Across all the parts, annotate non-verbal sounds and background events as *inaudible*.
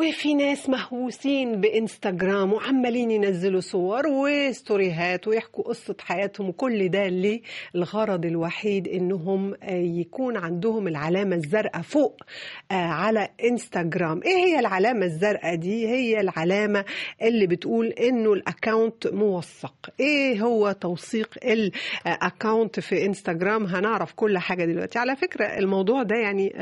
وفي ناس مهووسين بإنستغرام وعمالين ينزلوا صور و stories هات ويحكوا قصة حياتهم وكل ده ليه؟ الغرض الوحيد إنهم يكون عندهم العلامة الزرقاء فوق على إنستغرام إيه هي العلامة الزرقاء دي؟ هي العلامة اللي بتقول إنه ال account موثق إيه هو توثيق ال account في إنستغرام هنعرف كل حاجة دلوقتي على فكرة الموضوع ده يعني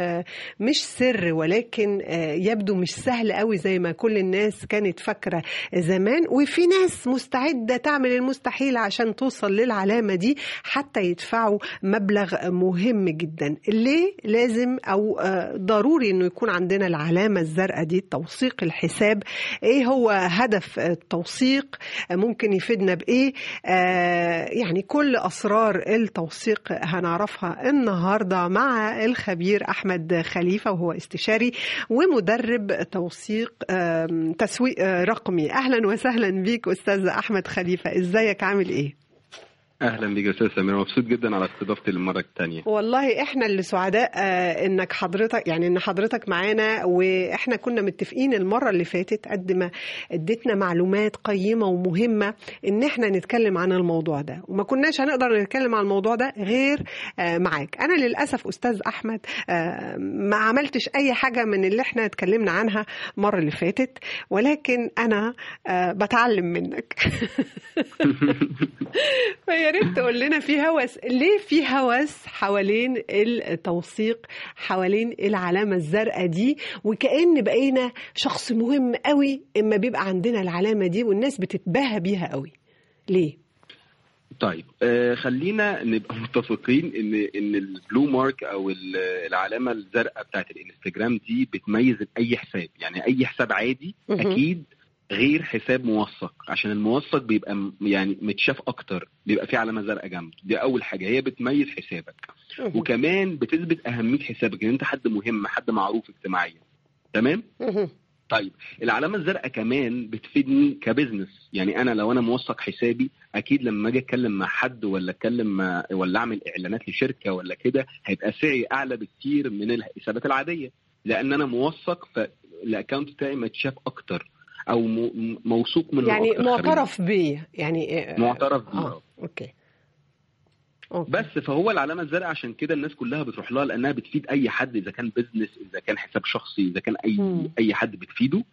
مش سر ولكن يبدو مش سهل قوي زي ما كل الناس كانت فاكرة زمان. وفي ناس مستعدة تعمل المستحيل عشان توصل للعلامة دي حتى يدفعوا مبلغ مهم جدا. ليه؟ لازم أو ضروري أنه يكون عندنا العلامة الزرقاء دي توثيق الحساب. إيه هو هدف التوثيق؟ ممكن يفيدنا بإيه؟ يعني كل أسرار التوثيق هنعرفها النهاردة مع الخبير أحمد خليفة وهو استشاري ومدرب توثيق تسويق رقمي. أهلا وسهلا بيك أستاذ أحمد خليفة. إزيك؟ عامل إيه؟ أهلا بيك يا أستاذ سمير. مبسوط جدا على استضافتي للمرة الثانية والله إحنا اللي سعداء آه إنك حضرتك يعني إن حضرتك معانا وإحنا كنا متفقين المرة اللي فاتت قد ما اديتنا معلومات قيمة ومهمة إن إحنا نتكلم عن الموضوع ده. وما كناش هنقدر نتكلم عن الموضوع ده غير آه معاك. أنا للأسف أستاذ أحمد آه ما عملتش أي حاجة من اللي إحنا اتكلمنا عنها المرة اللي فاتت ولكن أنا بتعلم منك. *laughs* *laughs* يا ريت تقول لنا في هوس. ليه في هوس حوالين التوثيق حوالين العلامة الزرقاء دي؟ وكأن بقينا شخص مهم قوي إما بيبقى عندنا العلامة دي والناس بتتباهى بيها قوي. ليه؟ طيب آه خلينا نبقى متفقين إن إن البلو مارك أو العلامة الزرقاء بتاعت الإنستجرام دي بتميز اي حساب. يعني أي حساب عادي أكيد غير حساب موثق عشان الموثق بيبقى يعني متشاف أكتر بيبقى فيه علامة زرقاء جنبه. دي أول حاجة هي بتميز حسابك. وكمان بتثبت أهمية حسابك إن أنت حد مهم حد معروف اجتماعيا. تمام؟ طيب العلامة الزرقاء كمان بتفيدني ك business. يعني أنا لو أنا موثق حسابي أكيد لما أجي أتكلم مع حد ولا أتكلم ولا أعمل إعلانات لشركة ولا كده هيبقى سعري أعلى بكتير من الحسابات العادية. لأن أنا موثق فال account بتاعي متشاف أكتر. أو موثوق منه يعني معترف بيه يعني معترف بيه آه. أوكي. أوكي بس فهو العلامة الزرقاء عشان كده الناس كلها بتروح لها لأنها بتفيد أي حد إذا كان business إذا كان حساب شخصي إذا كان أي م. أي حد بتفيده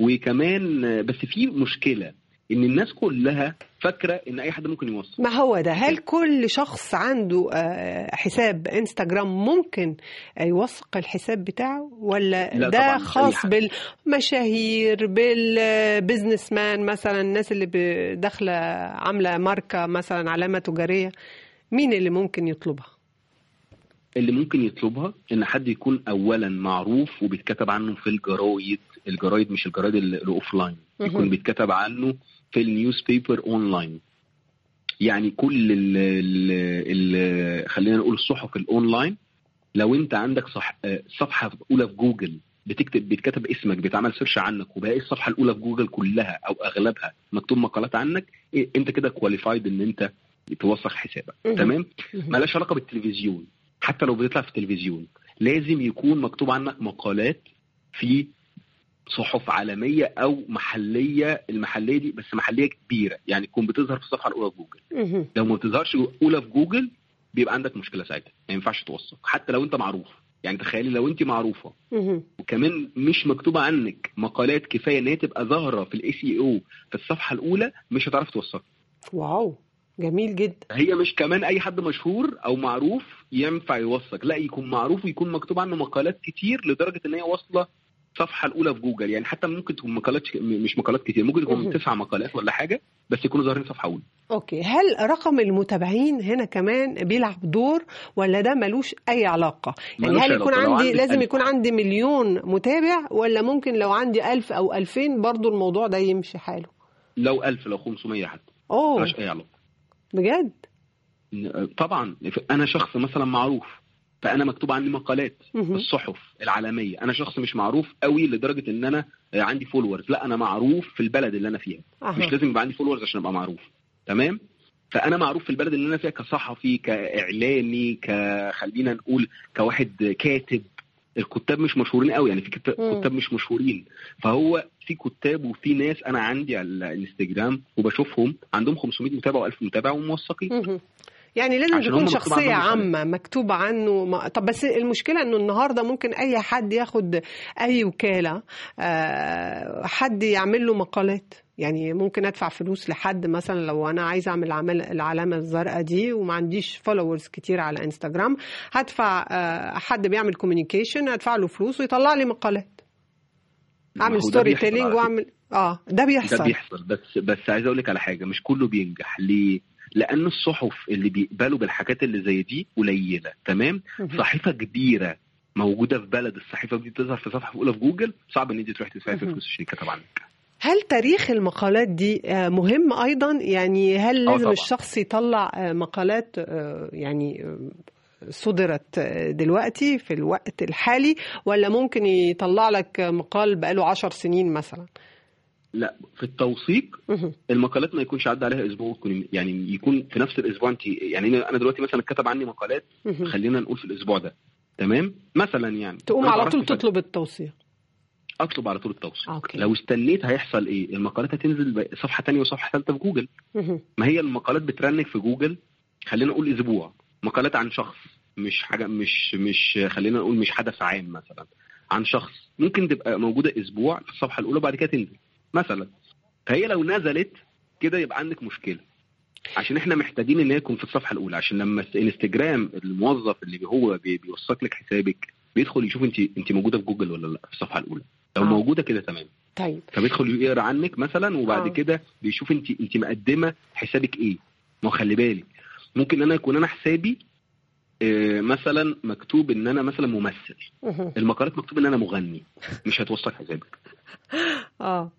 وكمان بس في مشكلة إن الناس كلها فاكرة إن أي حد ممكن يوصل. ما هو ده؟ هل كل شخص عنده حساب إنستغرام ممكن يوثق الحساب بتاعه؟ ولا لا ده خاص بالمشاهير بالبزنس مان مثلا الناس اللي داخلة عاملة ماركة مثلا علامة تجارية؟ مين اللي ممكن يطلبها؟ اللي ممكن يطلبها إن حد يكون اولا معروف وبيتكتب عنه في الجرايد الجرايد مش الجرايد ال offline يكون بيتكتب عنه في ال newspaper online. يعني كل ال ال خلينا نقول الصحف الأونلاين لو أنت عندك صح صفحة أولى في جوجل بتكتب بيتكتب اسمك بيتعمل search عنك وبقى الصفحة الأولى في جوجل كلها أو أغلبها مكتوب مقالات عنك إيه أنت كده qualified إن أنت توثق حسابك. تمام؟ مالهاش علاقة بالتلفزيون. حتى لو بتطلع في التلفزيون لازم يكون مكتوب عنك مقالات في صحف عالمية أو محلية المحلية دي بس محلية كبيرة. يعني تكون بتظهر في الصفحه الأولى في جوجل. لو ما بتظهرش اولى في جوجل بيبقى عندك مشكلة ساعتها. ما ينفعش توثق حتى لو أنت معروف. يعني تخيلي لو أنت معروفة. وكمان مش مكتوبة عنك مقالات كفاية إن هي تبقى ظاهرة في الاي سي أو في الصفحة الأولى مش هتعرف توثق wow جميل جدا. هي مش كمان أي حد مشهور أو معروف ينفع يوثق. لا يكون معروف ويكون مكتوب عنه مقالات كتير لدرجة إن هي واصلة الصفحه الأولى في جوجل يعني حتى ممكن تكون مقالات مش مقالات كتير ممكن تكون تسع مقالات ولا حاجة بس يكونوا ظاهرين صفحة أولى. okay. هل رقم المتابعين هنا كمان بيلعب دور ولا ده ملوش أي علاقة؟ يعني هل يكون عندي لازم. يكون عندي مليون متابع ولا ممكن لو عندي ألف أو ألفين برضو الموضوع ده يمشي حاله؟ لو ألف لو 500 حتى. أوه. ملهاش أي علاقة. بجد؟ طبعا. أنا شخص مثلا معروف. فأنا مكتوب عني مقالات في الصحف العالمية. أنا شخص مش معروف قوي لدرجة إن أنا عندي followers لا أنا معروف في البلد اللي أنا فيها. أه. مش لازم يبقى عندي followers عشان أبقى معروف. تمام؟ فأنا معروف في البلد اللي أنا فيها كصحفي كإعلامي كخلينا نقول كواحد كاتب. الكتاب مش مشهورين قوي يعني في. كتاب مش مشهورين. فهو في كتاب وفي ناس أنا عندي على الإنستجرام وبشوفهم عندهم 500 متابع و1000 متابع وموثقين. يعني لازم تكون شخصية عامة مكتوب عنه ما... طب بس المشكلة إنه النهاردة ممكن أي حد ياخد أي وكالة آه، حد يعمل له مقالات. يعني ممكن أدفع فلوس لحد مثلا لو أنا عايزه أعمل العمل العلامة الزرقاء دي وما عنديش followers كتير على انستغرام هدفع آه، حد بيعمل communication أدفع له فلوس ويطلع لي مقالات. أعمل storytelling. واعمل آه ده بيحصل ده بيحصل. بس بس عايز أقول لك على حاجة مش كله بينجح. ليه؟ لأن الصحف اللي بيقبلوا بالحاجات اللي زي دي قليلة تمام؟ صحيفة كبيرة موجودة في بلد الصحيفة دي تظهر في صفحة اولى في جوجل صعب إن انت تروح تدفعي مهم. فلوس يتكتب عنك هل تاريخ المقالات دي آه، مهم أيضا يعني هل آه لازم طبعاً. الشخص يطلع آه، مقالات يعني صدرت دلوقتي في الوقت الحالي ولا ممكن يطلع لك مقال بقاله عشر سنين مثلا لا في التوثيق. المقالات ما يكونش عدى عليها أسبوع يعني يكون في نفس الأسبوع. أنت يعني أنا دلوقتي مثلا اتكتب عني مقالات. خلينا نقول في الأسبوع ده. تمام؟ مثلا يعني. تقوم على طول. تطلب التوثيق. أطلب على طول التوثيق. okay. لو استنيت هيحصل إيه؟ المقالات هتنزل صفحة تانية وصفحة ثالثه في جوجل. ما هي المقالات بت rank في جوجل؟ خلينا نقول أسبوع. مقالات عن شخص مش حاجة مش مش خلينا نقول مش حدث عام مثلا. عن شخص. ممكن تبقى موجودة أسبوع في الصفحة الأولى وبعد كده تنزل. مثلا. فهي لو نزلت كده يبقى عندك مشكلة. عشان إحنا محتاجين إن هي تكون في الصفحة الأولى. عشان لما الإنستجرام الموظف اللي هو بي- بيوثق لك حسابك بيدخل يشوف انت انت موجودة في جوجل ولا لا في الصفحة الأولى. لو آه. موجودة كده تمام. طيب. فبيدخل يقرأ عنك مثلا وبعد آه. كده بيشوف انت انت مقدمة حسابك إيه. ما هو خلي بالك. ممكن أنا يكون أنا حسابي آه، مثلا مكتوب إن أنا مثلا ممثل. المقالات مكتوب إن أنا مغني. مش هتوثق حسابك. *laughs* آه.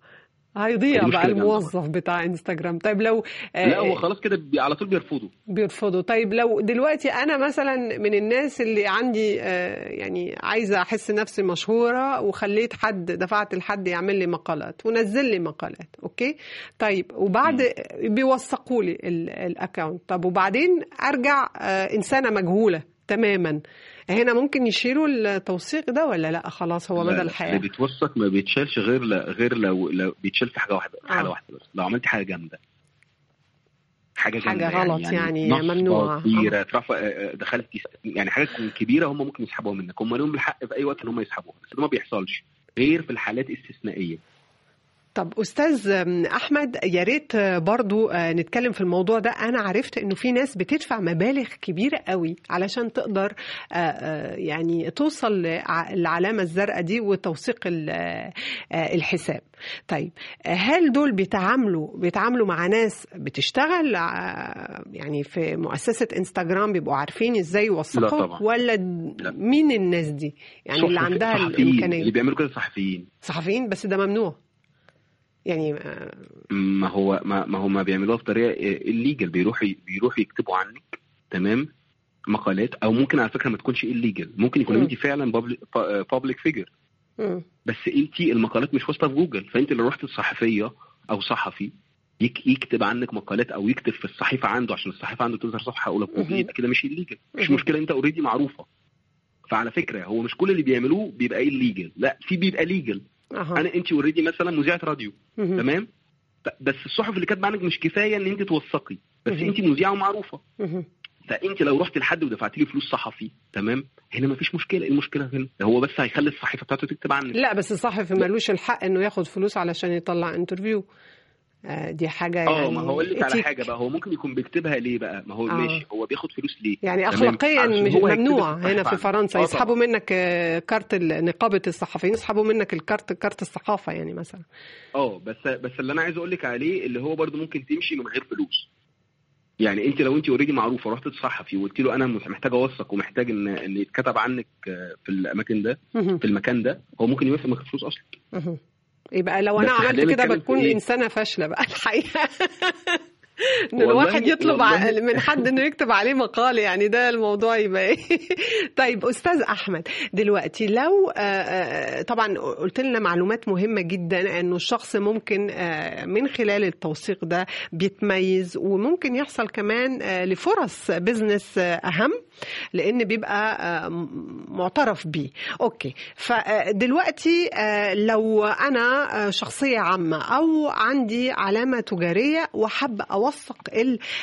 هيضيع دي بقى الموظف بتاع انستغرام طيب لو آه، لا هو خلاص كده بي- على طول بيرفضوا بيرفضوا طيب لو دلوقتي أنا مثلا من الناس اللي عندي آه، يعني عايزة أحس نفسي مشهورة وخليت حد دفعت لحد يعمل لي مقالات ونزل لي مقالات okay؟ طيب وبعد بيوثقوا لي ال- account طب وبعدين أرجع آه، إنسانة مجهولة تماما. هنا ممكن يشيلوا التوثيق ده ولا لا؟ خلاص هو لا، مدى لا، الحياة. اللي بيتوثق ما بيتشالش غير ل... غير لو لو بيتشال في حاجة واحدة في حاله آه. واحدة بس. لو عملتي حاجة جامدة. حاجة حاجة جامده غلط يعني نصبة ممنوعة. كبيره ترفع آه، دخلت يس- يعني حاجة كبيرة هم ممكن يسحبوها منك. هم لهم الحق في أي وقت إن هم يسحبوها بس ده ما بيحصلش. غير في الحالات استثنائية. طب أستاذ أحمد يا ريت برضو نتكلم في الموضوع ده أنا عرفت إنه في ناس بتدفع مبالغ كبيرة قوي علشان تقدر يعني توصل للعلامه الزرقاء دي وتوثيق الحساب طيب هل دول بيتعاملوا بيتعاملوا مع ناس بتشتغل يعني في مؤسسة انستغرام بيبقوا عارفين إزاي يوثقوا. ولا لا. مين الناس دي يعني اللي عندها صحفيين. الامكانيه اللي بيعملوا كده صحفيين صحفيين بس ده ممنوع يعني ما هو ما, ما هم بيعملوها بطريقه illegal بيروحوا بيروحوا يكتبوا عنك تمام؟ مقالات أو ممكن على فكرة ما تكونش illegal ممكن يكون. انت فعلا public figure. بس انت المقالات مش واصلة في جوجل. فانت اللي رحت الصحفيه أو صحفي يك يكتب عنك مقالات أو يكتب في الصحيفة عنده عشان الصحيفة عنده تظهر صفحة أولى في جوجل. يبقى كده مش illegal مش. مشكلة انت already معروفة. فعلى فكرة هو مش كل اللي بيعملوه بيبقى إيه illegal لا في بيبقى legal أها. أنا انت already مثلا مذيعة راديو. تمام بس الصحف اللي كاتبه عنك مش كفاية إن انت توثقي بس. انت مذيعة ومعروفة مهم. فانت لو رحت لحد ودفعت لي فلوس صحفي تمام هنا مفيش مشكلة إيه المشكلة هنا هو بس هيخلي الصحيفة بتاعته تكتب عنك لا بس الصحفي ملوش الحق إنه ياخد فلوس علشان يطلع interview دي حاجة آه يعني ما هقول لك على. حاجة بقى هو ممكن يكون بيكتبها ليه بقى ما هو آه. ماشي هو بياخد فلوس ليه يعني؟ اخلاقيا مش هو ممنوع *laughs* هنا في. فرنسا آه يسحبوا. منك آه، كارت نقابة الصحفيين يسحبوا منك الكارت كارت الصحافة يعني مثلا آه بس بس اللي أنا عايز أقول لك عليه اللي هو برضو ممكن تمشي من غير فلوس يعني أنت لو أنت already معروفة رحت لصحفي وقلت له أنا محتاج أوثق ومحتاج ان إن يتكتب عنك آه، في الأماكن ده. في المكان ده هو ممكن يوافق من غير فلوس أصلا. يبقى لو أنا عملت كده بكون إيه؟ إنسانة فاشلة بقى الحقيقة. إن الواحد يطلب من حد إنه يكتب عليه مقال يعني ده الموضوع يبقى إيه. *laughs* طيب أستاذ أحمد دلوقتي لو طبعا قلت لنا معلومات مهمة جدا إنه الشخص ممكن من خلال التوثيق ده بيتميز وممكن يحصل كمان لفرص business أهم. لأن بيبقى معترف بيه. okay. فدلوقتي لو أنا شخصية عامة أو عندي علامة تجارية وحابه اوثق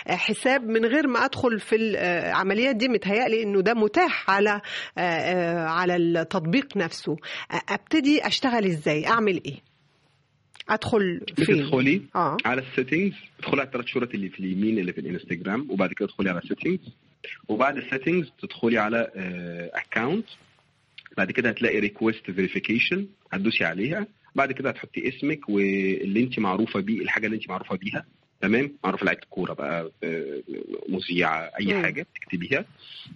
الحساب من غير ما ادخل في العمليات دي متهيألي انه ده متاح على على التطبيق نفسه. ابتدي اشتغل إزاي؟ اعمل إيه؟ ادخل فين؟ تدخلي آه. على ال settings تدخلي على الثلاث شرط اللي في اليمين اللي في الانستجرام وبعد كده تدخلي على ال settings وبعد ال settings تدخلي على account بعد كده هتلاقي request verification هتدوسي عليها. بعد كده هتحطي اسمك واللي انت معروفة بيه الحاجة اللي انت معروفة بيها. تمام؟ معروفة لعيبة كوره بقى مذيعة أي. حاجة بتكتبيها.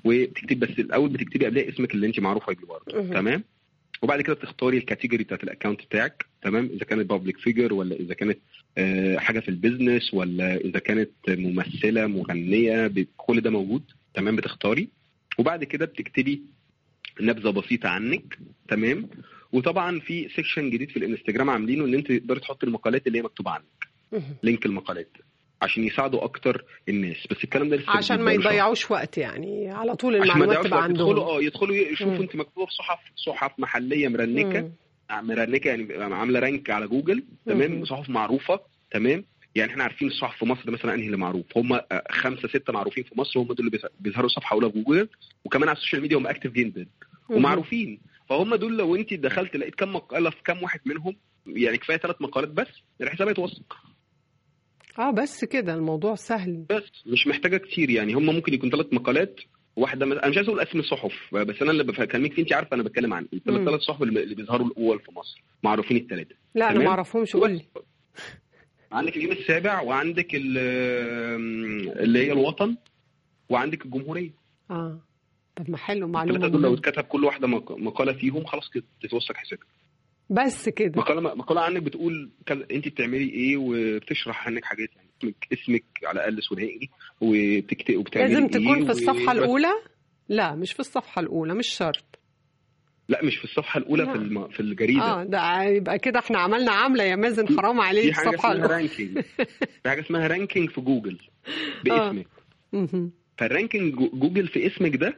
وبتكتبي بس الأول بتكتبي قبلها اسمك اللي انت معروفة بيه برضه. تمام؟ وبعد كده تختاري ال category بتاعت ال account بتاعك تمام؟ إذا كانت public figure ولا إذا كانت حاجة في ال business ولا إذا كانت ممثلة مغنية كل ده موجود تمام؟ بتختاري. وبعد كده بتكتبي نبذة بسيطة عنك تمام؟ وطبعا في section جديد في الإنستجرام عاملينه إن أنت تقدري تحطي المقالات اللي هي مكتوبة عنك. link المقالات. عشان يصعدوا أكتر الناس. بس الكلام ده لسه عشان ما يضيعوش وقت يعني. على طول المعلومات تبقى عندهم. يدخلوا آه يدخلوا يشوفوا أنت مكتوبه في صحف صحف محلية مرنكة. مم. مرنكة يعني عاملة rank على جوجل تمام؟ صحف معروفة تمام؟ يعني إحنا عارفين الصحف في مصر مثلا أنهي اللي معروف؟ هم خمسة ستة معروفين في مصر هم دول اللي بيظهروا صفحة أولى في جوجل وكمان على ال social media هم active جدا ومعروفين. فهم دول لو أنت دخلت لقيت كم مقالة في كم واحد منهم يعني كفاية ثلاث مقالات بس الحساب هيتوثق. آه بس كده الموضوع سهل. بس مش محتاجة كتير يعني. هم ممكن يكون ثلاث مقالات. واحدة أنا مش عايز أقول أسم الصحف بس أنا اللي بكلمك انت عارفة أنا بتكلم عن الثلاث صحف اللي بيظهروا الأول في مصر. معروفين الثلاثة. لا أنا ما اعرفهمش قول لي. *laughs* عندك اليوم السابع وعندك اللي هي الوطن وعندك الجمهورية. آه. طب ما حلو معلومة الثلاثه دول لو اتكتب كل واحدة مقالة فيهم خلاص كده تتوثق حسابك. بس كده. مقالة مقالة عنك بتقول انت بتعملي إيه وبتشرح عنك حاجات يعني اسمك اسمك على الأقل ثنائي وبتكتب وبتعملي لازم تكون إيه في الصفحة الأولى؟ لا مش في الصفحة الأولى مش شرط. لا مش في الصفحة الأولى في الم... في الجريدة. آه ده يبقى كده إحنا عملنا عملة يا مازن حرام عليك في حاجة الصفحة اسمها رانكينج في حاجة اسمها ranking في جوجل *laughs* باسمك. آه. فال ranking جوجل في اسمك ده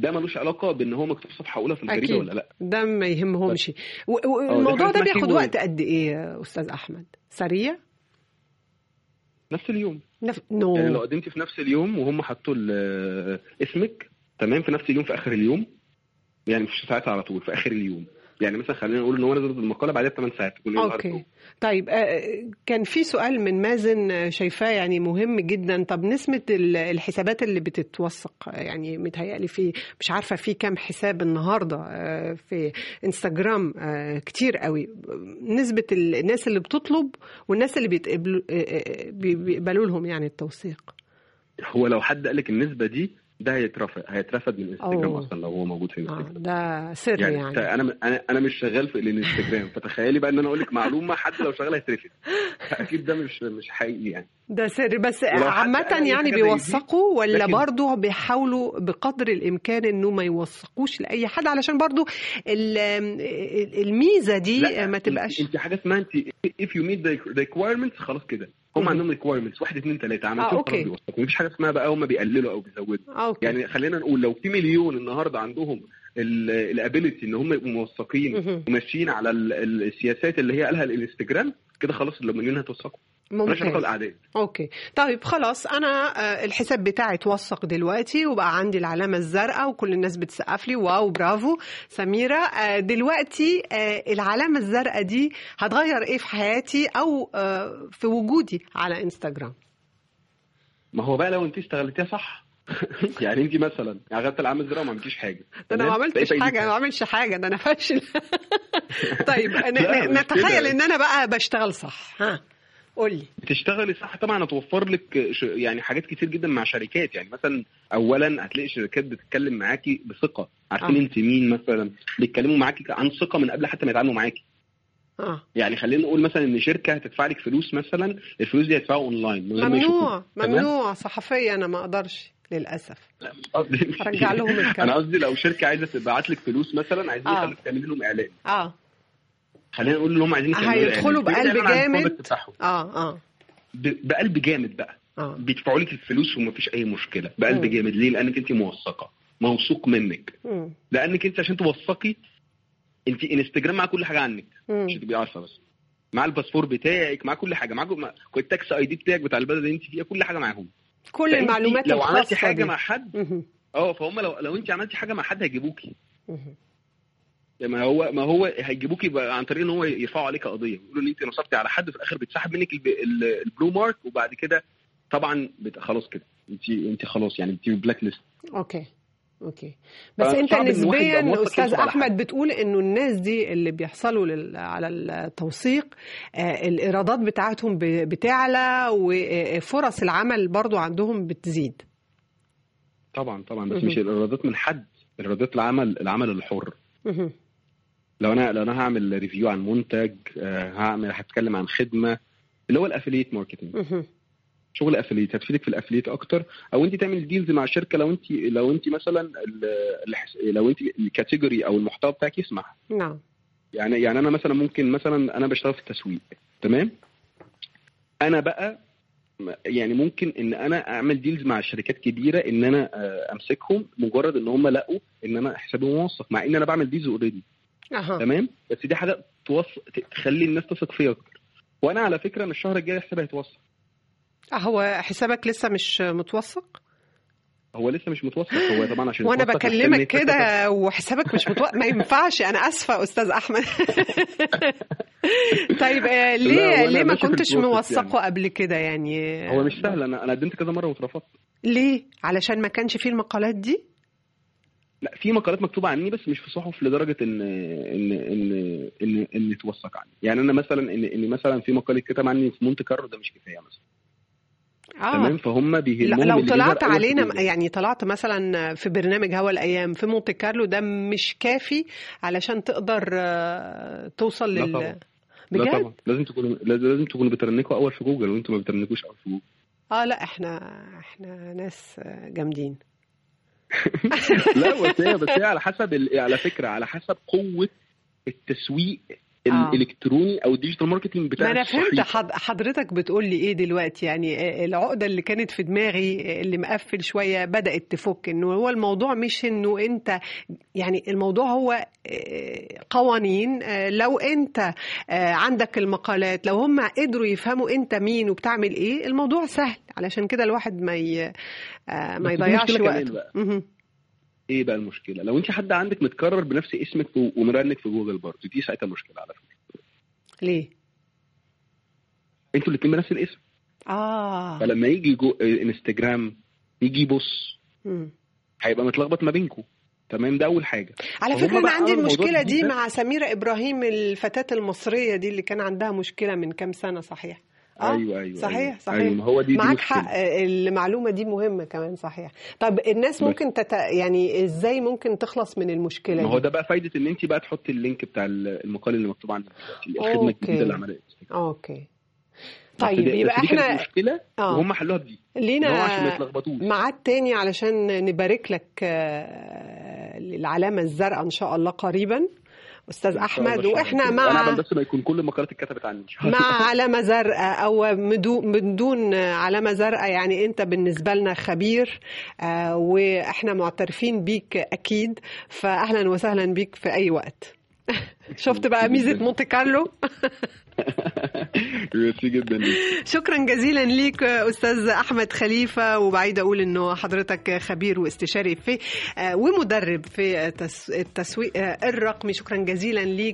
ده ملوش علاقة بإن هو مكتوب صفحة أولى في الجريدة. ولا لأ. ده ما يهمهمش. والموضوع ده بياخد وقت قد إيه يا أستاذ أحمد؟ سريع؟ نفس اليوم. نف... no. يعني لو قدمتي في نفس اليوم وهم حطوا اسمك تمام في نفس اليوم في آخر اليوم؟ يعني مش ساعتها على طول في آخر اليوم. يعني مثلا خلينا نقول إن هو نزل المقاله بعدها بثمان ساعات. تكون okay. طيب كان في سؤال من مازن شايفاه يعني مهم جدا. طب نسبه الحسابات اللي بتتوثق يعني متهيألي في مش عارفة في كام حساب النهارده في انستغرام كتير قوي. نسبة الناس اللي بتطلب والناس اللي بيتقبلوا بيقبلوا لهم يعني التوثيق. هو لو حد قال لك النسبة دي ده هيترفض هيترفض من انستجرام أصلا لو هو موجود في انستجرام آه ده سر يعني, يعني. أنا أنا أنا مش شغال في الإنستجرام *laughs* فتخيلي بقى إن أنا أقول لك معلومة حد لو شغال هيترفض. أكيد ده مش مش حقيقي يعني. ده سر. بس عامة يعني بيوثقوا ولا برضه بيحاولوا بقدر الإمكان إنه ما يوثقوش لأي حد؟ علشان برضه الميزة دي ما تبقاش إنت حاجة اسمها إنت if you meet the requirements خلاص كده. هم عندهم requirements واحد اثنين ثلاثة عملتهم آه okay. مفيش حاجة اسمها بقى هم بيقللوا أو بيزودوا. آه okay. يعني خلينا نقول لو في مليون النهارده عندهم ال ability إن هم يبقوا موثقين وماشيين على السياسات اللي هي قالها الإنستجرام كده خلاص المليون هتوثقوا ممكن الاعداد okay. طيب خلاص أنا الحساب بتاعي اتوثق دلوقتي وبقى عندي العلامة الزرقاء وكل الناس بتسقف لي. wow برافو. سميرة دلوقتي العلامة الزرقاء دي هتغير إيه في حياتي أو في وجودي على انستغرام ما هو بقى لو انت استغلتيها صح. *laughs* يعني انت مثلا اخدت العلامة الزرقاء وما عملتيش حاجة. ده أنا ما عملتش حاجة أنا ما عملتش حاجة ده أنا فاشل *laughs* طيب نتخيل إن أنا بقى بشتغل صح. ها. قول لي بتشتغلي صح طبعا هتوفر لك يعني حاجات كتير جدا مع شركات يعني مثلا اولا هتلاقي شركات بتتكلم معاكي بثقة عارفين آه. أنت مين مثلا بيتكلموا معاكي عن ثقة من قبل حتى ما يتعاملوا معاكي آه يعني خلينا نقول مثلا إن شركة هتدفع لك فلوس مثلا الفلوس دي هتدفعها أونلاين من غير ما ممنوع. تمام؟ ممنوع صحفيه أنا ما أقدرش للأسف *laughs* رجع لهم الكلام. أنا قصدي لو شركة عايزة تبعت لك فلوس مثلا عايزين آه. تعملي لهم إعلان آه خلينا نقول اللي هم عايزين هيدخلوا. بقلب جامد. آه آه بقلب جامد بقى آه بيدفعوا لك الفلوس ومفيش أي مشكلة بقلب مم. جامد ليه لأنك أنت موثقة موثوق منك مم. لأنك أنت عشان توثقي أنت انستجرام مع كل حاجة عنك. مش تبقي عارفة بس مع الباسبور بتاعك مع كل حاجة مع ال tax ID بتاعك بتاع البلد اللي أنت فيها كل حاجة معاهم كل المعلومات لو عملتي حاجة دي. مع حد. آه فهم لو لو أنت عملتي حاجة مع حد هيجيبوكي. ما هو ما هو هيجيبوكي بقى عن طريق إن هو يرفعوا عليك قضية. يقولوا إن أنت نصبتي على حد في الآخر بتسحب منك الب- ال- البلو مارك وبعد كده طبعا خلاص كده. انت أنت خلاص يعني انت black list okay. okay. بس أنت نسبيا أستاذ أحمد. بتقول إنه الناس دي اللي بيحصلوا لل... على التوثيق آه الإيرادات بتاعتهم ب... بتعلى وفرص العمل برضو عندهم بتزيد. طبعا طبعا. بس. مش الإيرادات من حد ايرادات العمل العمل الحر. لو أنا لو أنا هعمل review عن منتج آه، هعمل هتكلم عن خدمة اللي هو ال affiliate marketing. شغل affiliate هتفيدك في ال affiliate أكتر. أو أنت تعمل deals مع شركة لو انت لو أنت مثلا لو أنت ال category أو المحتوى بتاعك يسمح. نعم. يعني يعني أنا مثلا ممكن مثلا أنا بشتغل في التسويق. تمام؟ أنا بقى يعني ممكن إن أنا أعمل deals مع شركات كبيرة إن أنا آه، أمسكهم مجرد إن هم لقوا إن أنا حسابي موثق مع إن أنا بعمل deals already تمام؟ بس دي حاجة توثق تخلي الناس تثق فيا أكتر. وأنا على فكرة ان الشهر الجاي حسابي هيتوثق آه، هو حسابك لسه مش متوثق؟ هو لسه مش متوثق. هو طبعا عشان وأنا بكلمك كده وحسابك مش متوثق ما ينفعش. أنا آسفة أستاذ أحمد. *laughs* طيب آه، ليه ليه ما كنتش ال process موثقه قبل كده يعني؟ هو مش سهل. أنا أنا قدمت كذا مرة واترفضت. ليه؟ علشان ما كانش فيه المقالات دي؟ لا في مقالات مكتوبة عني بس مش في صحف لدرجة إن إن إن إن إن توثق عني. يعني أنا مثلا إن إن مثلا في مقال اتكتب عني في مونت كارلو ده مش كفاية مثلا. آه. تمام؟ فهم بيهمهم لو طلعت علينا. يعني طلعت مثلا في برنامج هوا الأيام في مونت كارلو ده مش كافي علشان تقدر آه، توصل لا لل طبعا. لا طبعا. لازم تكونوا لازم تكونوا بت rank وا أول في جوجل وأنتوا ما بت rank وش أول في جوجل. آه لا إحنا إحنا ناس آه، جامدين. *laughs* لا بس هي على حسب على فكرة على حسب قوة التسويق. الإلكتروني أو ال digital marketing بتاع ما أنا فهمت حضرتك بتقول لي إيه دلوقتي؟ يعني آه، العقدة اللي كانت في دماغي آه، اللي مقفل شوية بدأت تفك إنه هو الموضوع مش إنه أنت يعني الموضوع هو آه، قوانين آه، لو أنت آه، عندك المقالات لو هم قدروا يفهموا أنت مين وبتعمل إيه الموضوع سهل علشان كده الواحد ما ي... آه، ما يضيعش وقته. إيه بقى المشكلة؟ لو انت حد عندك متكرر بنفس اسمك ومرنك في جوجل برضه دي ساعتها مشكلة على فكرة. ليه؟ أنتوا الاثنين بنفس الاسم. آه. فلما يجي جو... انستجرام يجي يبص. هيبقى متلخبط ما بينكم. تمام؟ ده أول حاجة. على أنا بقى عندي المشكلة دي. مع سميرة إبراهيم الفتاة المصرية دي اللي كان عندها مشكلة من كام سنة صحيح؟ آه، أيوه أيوه صحيح أيوة. صحيح أيوه ما هو دي, معاك. حق المعلومة دي مهمة كمان صحيح طب الناس. ممكن تت... يعني إزاي ممكن تخلص من المشكلة ما هو ده بقى فايدة إن انت بقى تحطي ال link بتاع المقال اللي مكتوب دلوقتي الخدمة okay. الجديدة اللي انستجرام okay طيب يبقى إحنا مشكلة آه. وهم حلوها بدي هو عشان ما لينا يتلخبطوش ميعاد تاني علشان نبارك لك آه، العلامة الزرقاء إن شاء الله قريبا أستاذ أحمد وإحنا. مع أنا بس ما يكون كل المقالات اتكتبت عني. *laughs* مع علامة زرقاء مدو- من دون علامة زرقاء يعني أنت بالنسبة لنا خبير آه، وإحنا معترفين بيك أكيد فأهلا وسهلا بيك في أي وقت. *laughs* شفت بقى ميزة مونte كارلو؟ *laughs* *laughs* ميرسي جدا. شكرا جزيلا ليك أستاذ أحمد خليفة وبعيد أقول أنه حضرتك خبير واستشاري في آه، ومدرب في التس- التسويق آه، الرقمي شكرا جزيلا ليك